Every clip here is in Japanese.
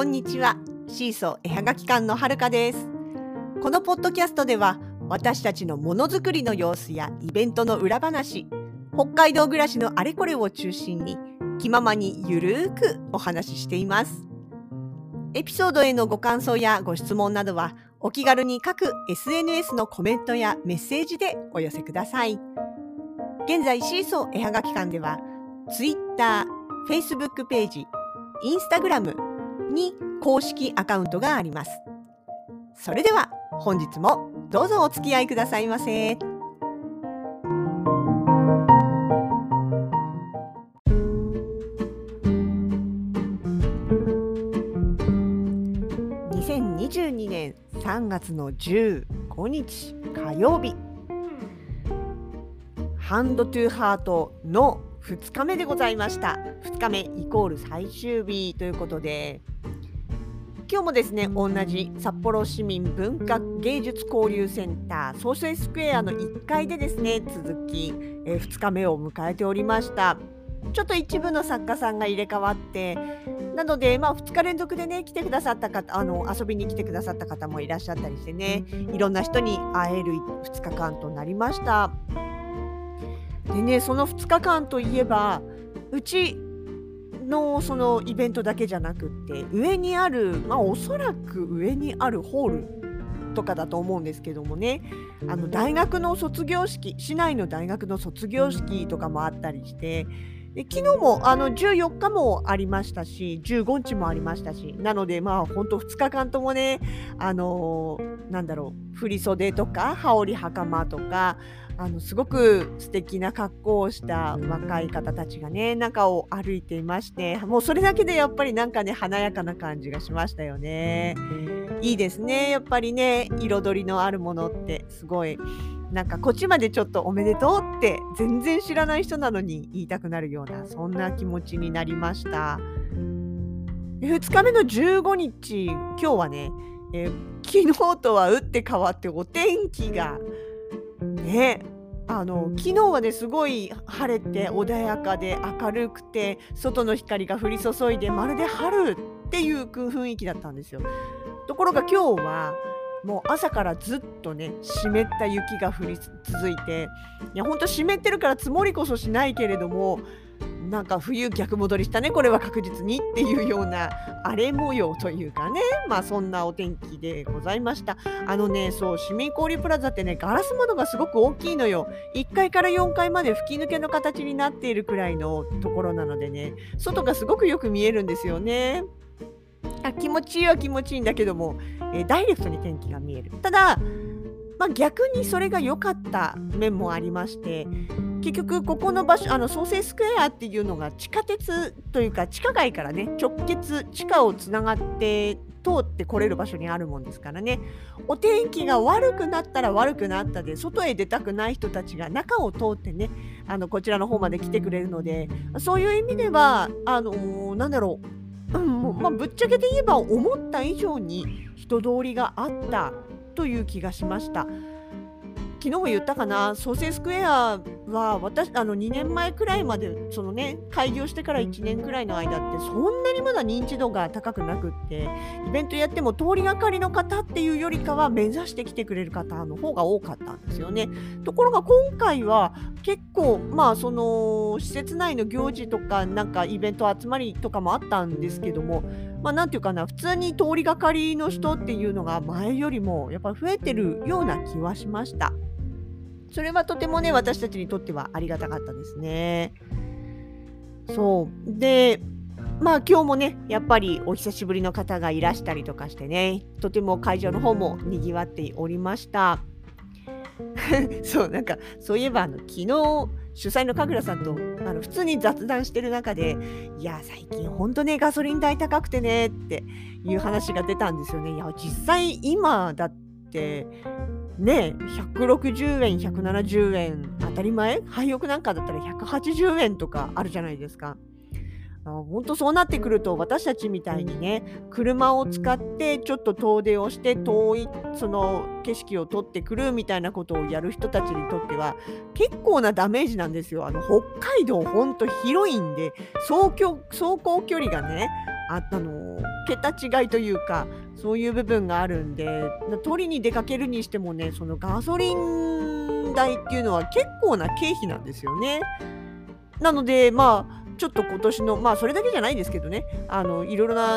こんにちは。シーソー絵はがき館のはるかです。このポッドキャストでは私たちのものづくりの様子やイベントの裏話北海道暮らしのあれこれを中心に気ままにゆるーくお話ししています。エピソードへのご感想やご質問などはお気軽に各 SNS のコメントやメッセージでお寄せください。現在シーソー絵はがき館では Twitter、Facebook ページ、Instagram に公式アカウントがありますそれでは本日もどうぞお付き合いくださいませ。2022年3月の15日火曜日ハンドトゥーハートの2日目でございました。2日目イコール最終日ということで。今日もですね同じ札幌市民文化芸術交流センターソーシャルスクエアの1階でですね続き、え、2日目を迎えておりました。ちょっと一部の作家さんが入れ替わってなので、まあ、2日連続でね来てくださった方あの遊びに来てくださった方もいらっしゃったりしてねいろんな人に会える2日間となりました。でねその2日間といえばうちのそのイベントだけじゃなくって上にあるまあおそらく上にあるホールとかだと思うんですけどもねあの大学の卒業式市内の大学の卒業式とかもあったりしてで昨日もあの14日もありましたし15日もありましたしなのでまあ本当2日間ともねあのー、なんだろう振袖とか羽織袴とかあのすごく素敵な格好をした若い方たちがね中を歩いていましてもうそれだけでやっぱりなんかね華やかな感じがしましたよね。いいですねやっぱりね彩りのあるものってすごいなんかこっちまでちょっとおめでとうって全然知らない人なのに言いたくなるようなそんな気持ちになりました。2日目の15日今日はね、えー、昨日とは打って変わってお天気がねあの昨日はねすごい晴れて穏やかで明るくて外の光が降り注いでまるで春っていう雰囲気だったんですよ。ところが今日はもう朝からずっとね湿った雪が降り続いていやほんと湿ってるから積もりこそしないけれどもなんか冬逆戻りしたねこれは確実にっていうような荒れ模様というかね。まあそんなお天気でございました。あのねそう市民交流プラザってねガラス窓がすごく大きいのよ。1階から4階まで吹き抜けの形になっているくらいのところなのでね外がすごくよく見えるんですよね。あ気持ちいいは気持ちいいんだけども、えー、ダイレクトに天気が見える。ただまあ、逆にそれが良かった面もありまして結局ここの場所あの創生スクエアっていうのが地下鉄というか地下街からね直結地下をつながって通ってこれる場所にあるもんですからねお天気が悪くなったら悪くなったで外へ出たくない人たちが中を通ってねあのこちらの方まで来てくれるのでそういう意味ではあのー、なんだろう、うんまあ、ぶっちゃけて言えば思った以上に人通りがあったという気がしました。昨日も言ったかな、創生スクエアは私あの2年前くらいまでそのね開業してから1年くらいの間ってそんなにまだ認知度が高くなくってイベントやっても通りがかりの方っていうよりかは目指してきてくれる方の方が多かったんですよね。ところが今回は結構まあその施設内の行事とかなんかイベント集まりとかもあったんですけどもまあなんていうかな普通に通りがかりの人っていうのが前よりもやっぱり増えてるような気はしました。それはとてもね、私たちにとってはありがたかったですね。そう。で、まあ今日もね、やっぱりお久しぶりの方がいらしたりとかしてね、とても会場の方も賑わっておりました。そう、なんか、そういえば、あの、昨日、主催の神楽さんとあの普通に雑談してる中で、いや、最近ほんとね、ガソリン代高くてねっていう話が出たんですよね。いや、実際今だって、ね160円170円当たり前？廃屋なんかだったら180円とかあるじゃないですか。本当そうなってくると私たちみたいにね車を使ってちょっと遠出をして遠いその景色を撮ってくるみたいなことをやる人たちにとっては結構なダメージなんですよ。あの北海道ほんと広いんで走行距離がねああの桁違いというかそういう部分があるんで取りに出かけるにしてもねそのガソリン代っていうのは結構な経費なんですよね。なのでまあちょっと今年のまあそれだけじゃないですけどねあのいろいろな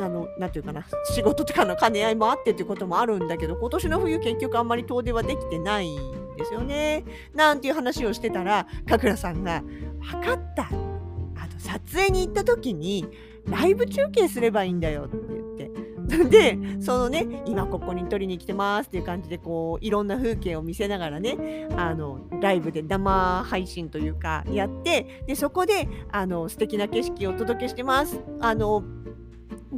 あのなていうかな仕事とかの兼ね合いもあってっていうこともあるんだけど今年の冬結局あんまり遠出はできてないんですよね。なんていう話をしてたらかくらさんが「分かった」あの撮影に行った時にライブ中継すればいいんだよって言って。でそのね今ここに撮りに来てますっていう感じでこういろんな風景を見せながらねあのライブで生配信というかやってでそこであの素敵な景色をお届けしてますあの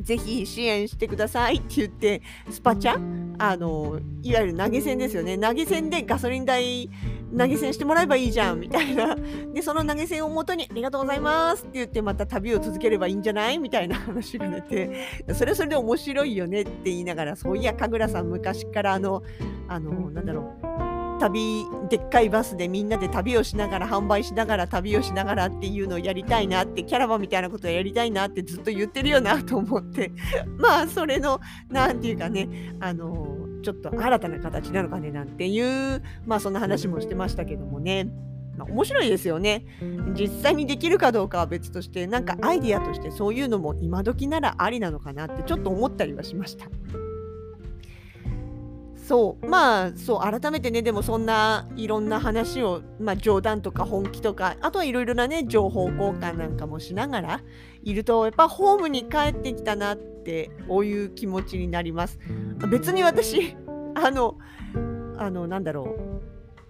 ぜひ支援してくださいって言ってスパチャあのいわゆる投げ銭ですよね投げ銭でガソリン代投げ銭してもらえばいいじゃんみたいな。でその投げ銭をもとにありがとうございますって言ってまた旅を続ければいいんじゃないみたいな話が出てそれはそれで面白いよねって言いながらそういや神楽さん昔からあのあのなんだろう旅でっかいバスでみんなで旅をしながら販売しながら旅をしながらっていうのをやりたいなってキャラバンみたいなことをやりたいなってずっと言ってるよなと思って。まあそれの何て言うかねあのちょっと新たな形なのかねなんていうまあそんな話もしてましたけどもね。まあ、面白いですよね。実際にできるかどうかは別として、なんかアイディアとしてそういうのも今時ならありなのかなってちょっと思ったりはしました。そうまあそう改めてねでもそんないろんな話を、まあ、冗談とか本気とかあとはいろいろなね情報交換なんかもしながらいるとやっぱホームに帰ってきたなってこういう気持ちになります。別に私あのあのなんだろう。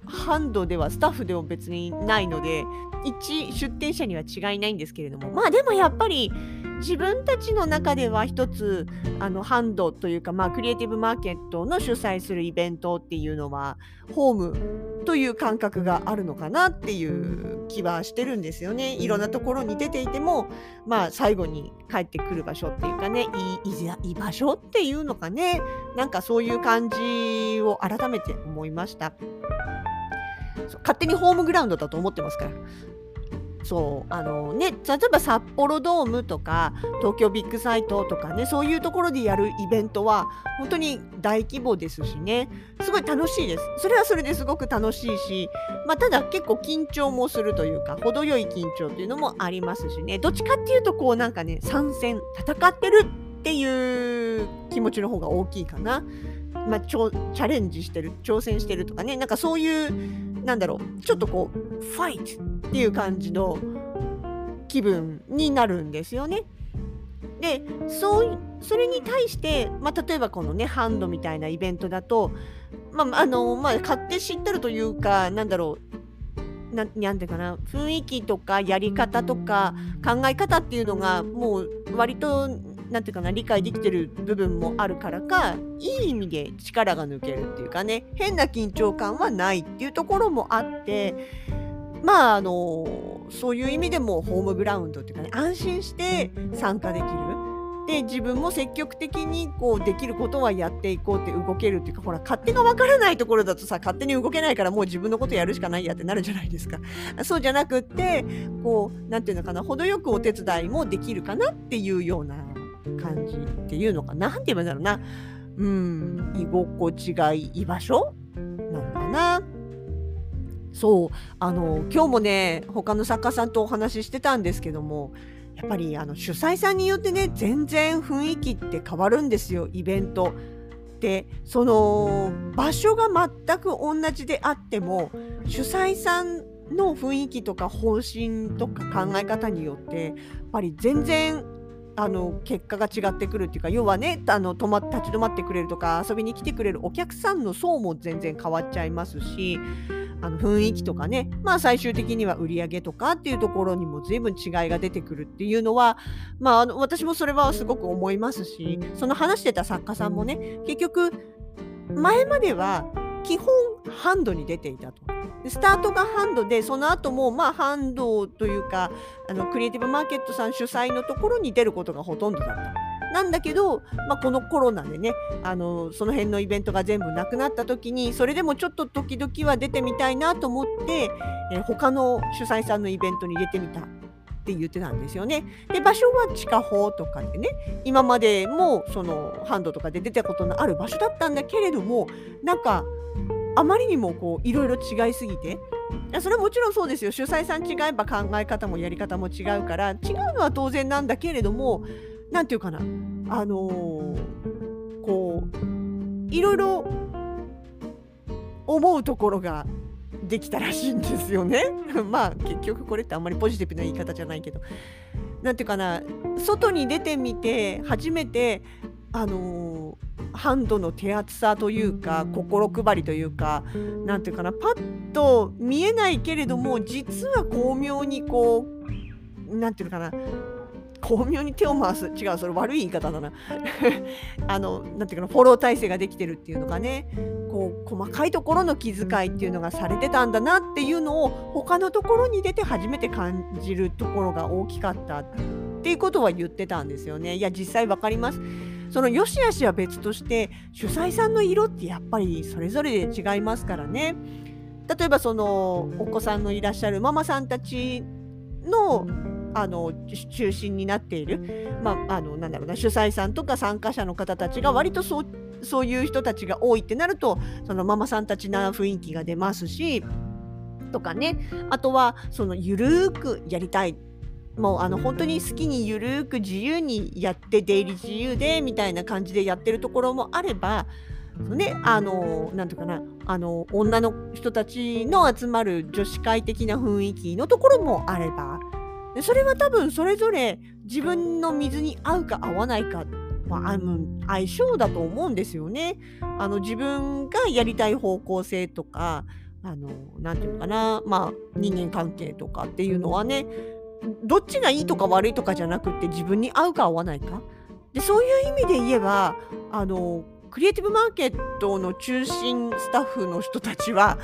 ハンドではスタッフでも別にないので一出店者には違いないんですけれども。まあでもやっぱり自分たちの中では一つあのハンドというか、まあ、クリエイティブマーケットの主催するイベントっていうのはホームという感覚があるのかなっていう気はしてるんですよね。いろんなところに出ていても、まあ、最後に帰ってくる場所っていうかねいいいい場所っていうのかねなんかそういう感じを改めて思いました。勝手にホームグラウンドだと思ってますから。そうあのね例えば札幌ドームとか東京ビッグサイトとかねそういうところでやるイベントは本当に大規模ですしね。すごい楽しいです。それはそれですごく楽しいし、まあ、ただ結構緊張もするというか程よい緊張っていうのもありますしね。どっちかっていうとこうなんかね参戦戦ってるっていう気持ちの方が大きいかな。まあ、チャレンジしてる挑戦してるとかね。なんかそういうなんだろうちょっとこうファイトっていう感じの気分になるんですよね。でそうそれに対して、まあ、例えばこのねハンドみたいなイベントだと、まああのまあ、勝手知ったるというかなんだろうななんていうかな雰囲気とかやり方とか考え方っていうのがもう割となんていうかな理解できてる部分もあるからかいい意味で力が抜けるっていうかね変な緊張感はないっていうところもあってまああのそういう意味でもホームグラウンドっていうかね安心して参加できる。で自分も積極的にこうできることはやっていこうって動けるっていうかほら勝手がわからないところだとさ勝手に動けないからもう自分のことやるしかないやってなるじゃないですか そうじゃなくってこう何て言うのかな程よくお手伝いもできるかなっていうような感じっていうのかな？何て言えばいいんだろうな。うん居心地がいい居場所なのかな。そうあの今日もね他の作家さんとお話ししてたんですけどもやっぱりあの主催さんによってね全然雰囲気って変わるんですよイベント。でその場所が全く同じであっても主催さんの雰囲気とか方針とか考え方によってやっぱり全然あの結果が違ってくるっていうか要はねあの止ま立ち止まってくれるとか遊びに来てくれるお客さんの層も全然変わっちゃいますしあの雰囲気とかね、まあ、最終的には売り上げとかっていうところにも随分違いが出てくるっていうのは、まあ、あの私もそれはすごく思いますしその話してた作家さんもね結局前までは基本ハンドに出ていたと。スタートがハンドでその後もまあハンドというかあのクリエイティブマーケットさん主催のところに出ることがほとんどだった。なんだけど、まあ、このコロナでねあのその辺のイベントが全部なくなった時にそれでもちょっと時々は出てみたいなと思って、え、他の主催さんのイベントに出てみたっって言ってたんですよね。で場所は地下法とかでね今までもそのハンドとかで出たことのある場所だったんだけれどもなんかあまりにもこういろいろ違いすぎて。いやそれはもちろんそうですよ。主催さん違えば考え方もやり方も違うから。違うのは当然なんだけれども何て言うかな。あのー、こういろいろ思うところができたらしいんですよね。まあ結局これってあんまりポジティブな言い方じゃないけど。何て言うかな。外に出てみて初めてあのー、ハンドの手厚さというか心配りというか何て言うかなパッと見えないけれども実は巧妙にこう何て言うのかな巧妙に手を回す違うそれ悪い言い方だな あのなんていうかなフォロー体制ができてるっていうのがねこう細かいところの気遣いっていうのがされてたんだなっていうのを他のところに出て初めて感じるところが大きかったっていうことは言ってたんですよね。いや実際分かります。その良し悪しは別として主催さんの色ってやっぱりそれぞれで違いますからね。例えばそのお子さんのいらっしゃるママさんたちのあの中心になっている、まあ、あのなんだろうな主催さんとか参加者の方たちが割とそうそういう人たちが多いってなるとそのママさんたちな雰囲気が出ますしとかねあとはそのゆるーくやりたいもうあの本当に好きにゆるーく自由にやって出入り自由でみたいな感じでやってるところもあればね、あの、なんてかな、あの、女の人たちの集まる女子会的な雰囲気のところもあれば、それは多分それぞれ自分の水に合うか合わないかまあ、相性だと思うんですよね。あの自分がやりたい方向性とかあのなていうのかな、まあ、人間関係とかっていうのはねどっちがいいとか悪いとかじゃなくて自分に合うか合わないか？でそういう意味で言えばあのクリエイティブマーケットの中心スタッフの人たちは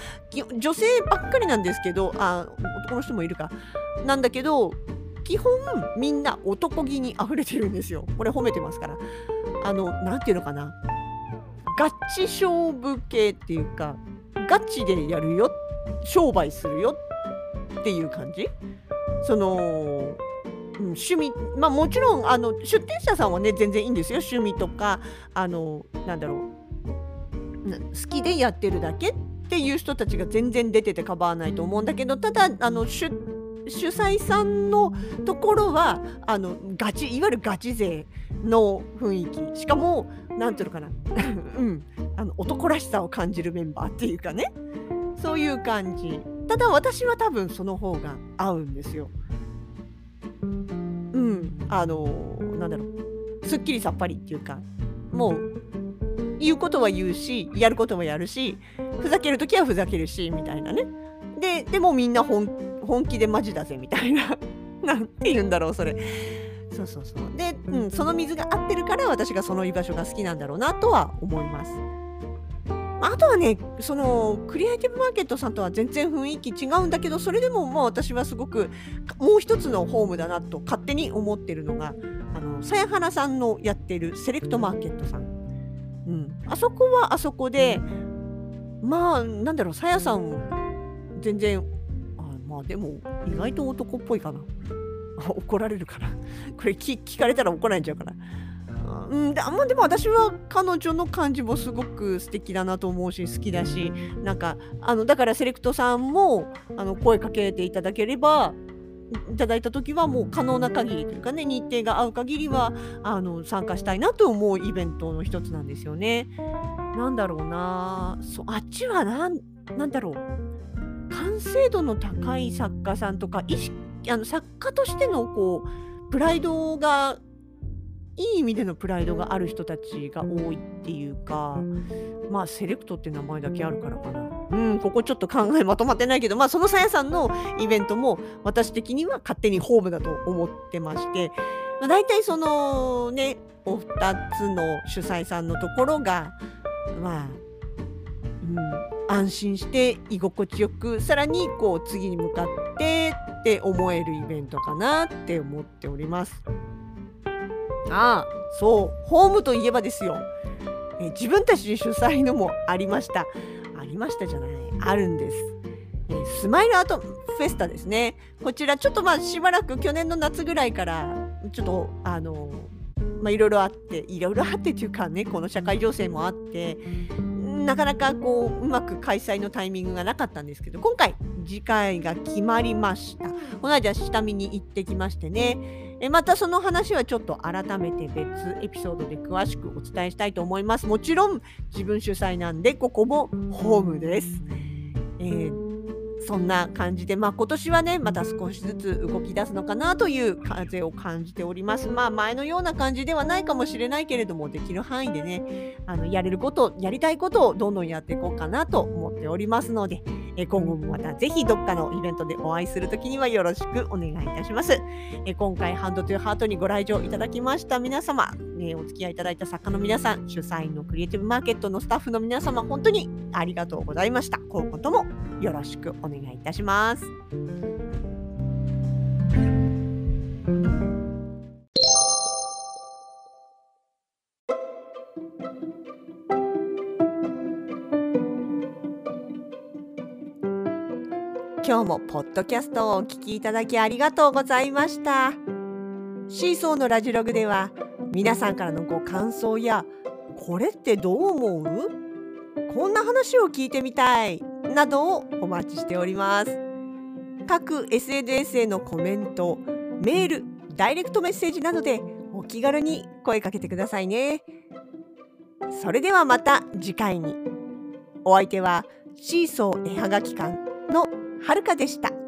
女性ばっかりなんですけどあ男の人もいるか。なんだけど基本みんな男気に溢れてるんですよ。これ褒めてますから。あの何ていうのかな。ガチ勝負系っていうかガチでやるよ商売するよっていう感じ。その趣味まあもちろんあの出店者さんはね全然いいんですよ。趣味とかあのなんだろう好きでやってるだけっていう人たちが全然出てて構わないと思うんだけどただあの主催さんのところはあのガチいわゆるガチ勢の雰囲気。しかも何ていうのかな、うん、あの男らしさを感じるメンバーっていうかね。そういう感じ。ただ私は多分その方が合うんですよ。うん。あのなんだろう。すっきりさっぱりっていうかもう言うことは言うしやることもやるしふざける時はふざけるしみたいなね。ででもみんな本気でマジだぜみたいな。なんて言うんだろうそれ。そうそうそう。で、うん、その水が合ってるから私がその居場所が好きなんだろうなとは思います。あとはねそのクリエイティブマーケットさんとは全然雰囲気違うんだけどそれでももう私はすごくもう一つのホームだなと勝手に思ってるのがあのさやはなさんのやってるセレクトマーケットさん、うん、あそこはあそこでまあなんだろうさやさん全然あまあでも意外と男っぽいかな。怒られるかなこれ聞かれたら怒られちゃうから。な。うん、でまでも私は彼女の感じもすごく素敵だなと思うし好きだしなんかあのだからセレクトさんもあの声かけていただければいただいた時はもう可能な限りというかね日程が合う限りはあの参加したいなと思うイベントの一つなんですよね。なんだろうな。そあっちはなんなんだろう。完成度の高い作家さんとか意識あの作家としてのこうプライドがいい意味でのプライドがある人たちが多いっていうかまあセレクトって名前だけあるからかなうんここちょっと考えまとまってないけどまあそのさやさんのイベントも私的には勝手にホームだと思ってまして、まあ、大体そのねお二つの主催さんのところがまあ、うん、安心して居心地よくさらにこう次に向かってって思えるイベントかなって思っております。ああそうホームといえばですよ、え自分たちで主催のもありました。ありましたじゃない。あるんです、えスマイルアートフフェスタですね。こちらちょっとまあしばらく去年の夏ぐらいからちょっとあのまあいろいろあっていろいろあってというかねこの社会情勢もあってなかなかこううまく開催のタイミングがなかったんですけど今回次回が決まりました。この間下見に行ってきましてね。えまたその話はちょっと改めて別エピソードで詳しくお伝えしたいと思います。もちろん自分主催なんでここもホームです、えーそんな感じで、まあ、今年はねまた少しずつ動き出すのかなという風を感じております。まあ前のような感じではないかもしれないけれどもできる範囲でねあのやれることやりたいことをどんどんやっていこうかなと思っておりますので、え今後もまたぜひどっかのイベントでお会いするときにはよろしくお願いいたします。え今回ハンドトゥーハートにご来場いただきました皆様、ね、お付き合いいただいた作家の皆さん主催のクリエイティブマーケットのスタッフの皆様本当にありがとうございました。今後ともよろしくお願いいたします。今日もポッドキャストをお聞きいただきありがとうございました。シーソーのラジログでは皆さんからのご感想やこれってどう思う？こんな話を聞いてみたいなどをお待ちしております。各 SNS へのコメント、メール、ダイレクトメッセージなどでお気軽に声かけてくださいね。それではまた次回に。お相手はシーソー絵はがき館のはるかでした。